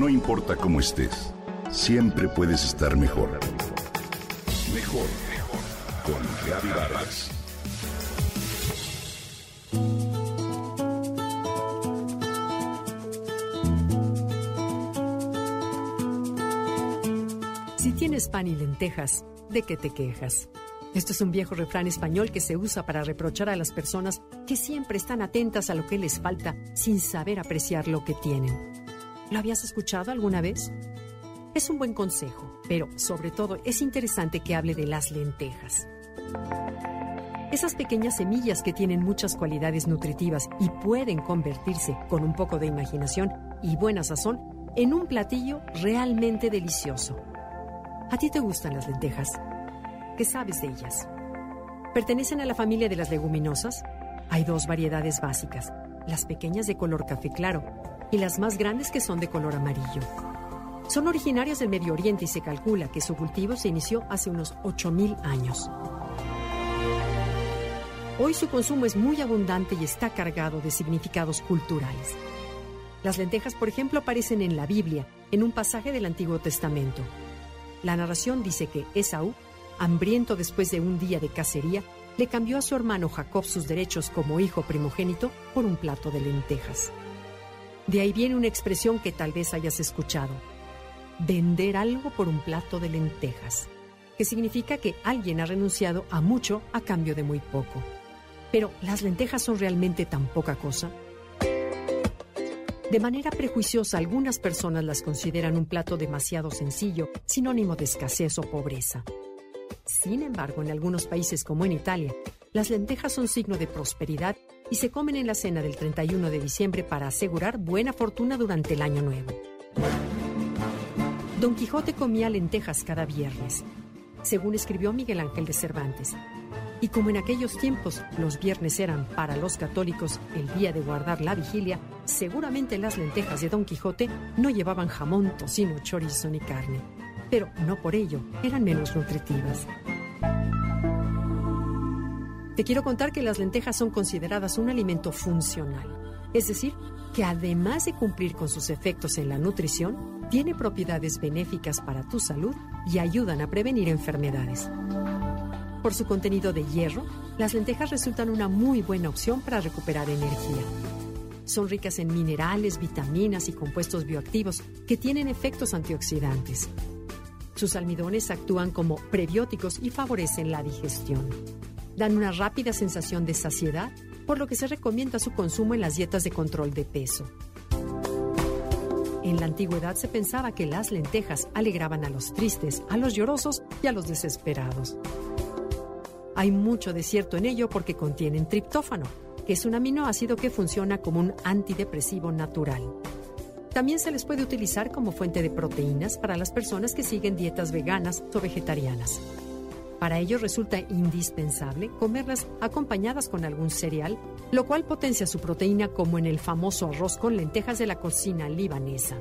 No importa cómo estés, siempre puedes estar mejor. Mejor, mejor. Con Vargas. Si tienes pan y lentejas, ¿de qué te quejas? Esto es un viejo refrán español que se usa para reprochar a las personas que siempre están atentas a lo que les falta sin saber apreciar lo que tienen. ¿Lo habías escuchado alguna vez? Es un buen consejo, pero sobre todo es interesante que hable de las lentejas. Esas pequeñas semillas que tienen muchas cualidades nutritivas y pueden convertirse, con un poco de imaginación y buena sazón, en un platillo realmente delicioso. ¿A ti te gustan las lentejas? ¿Qué sabes de ellas? ¿Pertenecen a la familia de las leguminosas? Hay dos variedades básicas, las pequeñas de color café claro y las más grandes que son de color amarillo. Son originarias del Medio Oriente y se calcula que su cultivo se inició hace unos 8.000 años. Hoy su consumo es muy abundante y está cargado de significados culturales. Las lentejas, por ejemplo, aparecen en la Biblia, en un pasaje del Antiguo Testamento. La narración dice que Esaú, hambriento después de un día de cacería, le cambió a su hermano Jacob sus derechos como hijo primogénito por un plato de lentejas. De ahí viene una expresión que tal vez hayas escuchado. Vender algo por un plato de lentejas, que significa que alguien ha renunciado a mucho a cambio de muy poco. Pero, ¿las lentejas son realmente tan poca cosa? De manera prejuiciosa, algunas personas las consideran un plato demasiado sencillo, sinónimo de escasez o pobreza. Sin embargo, en algunos países como en Italia, las lentejas son signo de prosperidad y se comen en la cena del 31 de diciembre para asegurar buena fortuna durante el año nuevo. Don Quijote comía lentejas cada viernes, según escribió Miguel Ángel de Cervantes. Y como en aquellos tiempos los viernes eran para los católicos el día de guardar la vigilia, seguramente las lentejas de Don Quijote no llevaban jamón, tocino, chorizo ni carne. Pero no por ello eran menos nutritivas. Te quiero contar que las lentejas son consideradas un alimento funcional, es decir, que además de cumplir con sus efectos en la nutrición, tiene propiedades benéficas para tu salud y ayudan a prevenir enfermedades. Por su contenido de hierro, las lentejas resultan una muy buena opción para recuperar energía. Son ricas en minerales, vitaminas y compuestos bioactivos que tienen efectos antioxidantes. Sus almidones actúan como prebióticos y favorecen la digestión. Dan una rápida sensación de saciedad, por lo que se recomienda su consumo en las dietas de control de peso. En la antigüedad se pensaba que las lentejas alegraban a los tristes, a los llorosos y a los desesperados. Hay mucho de cierto en ello porque contienen triptófano, que es un aminoácido que funciona como un antidepresivo natural. También se les puede utilizar como fuente de proteínas para las personas que siguen dietas veganas o vegetarianas. Para ello resulta indispensable comerlas acompañadas con algún cereal, lo cual potencia su proteína como en el famoso arroz con lentejas de la cocina libanesa.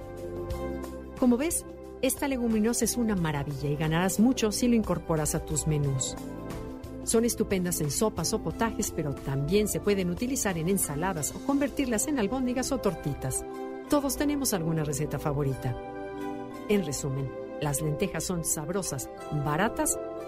Como ves, esta leguminosa es una maravilla y ganarás mucho si lo incorporas a tus menús. Son estupendas en sopas o potajes, pero también se pueden utilizar en ensaladas o convertirlas en albóndigas o tortitas. Todos tenemos alguna receta favorita. En resumen, las lentejas son sabrosas, baratas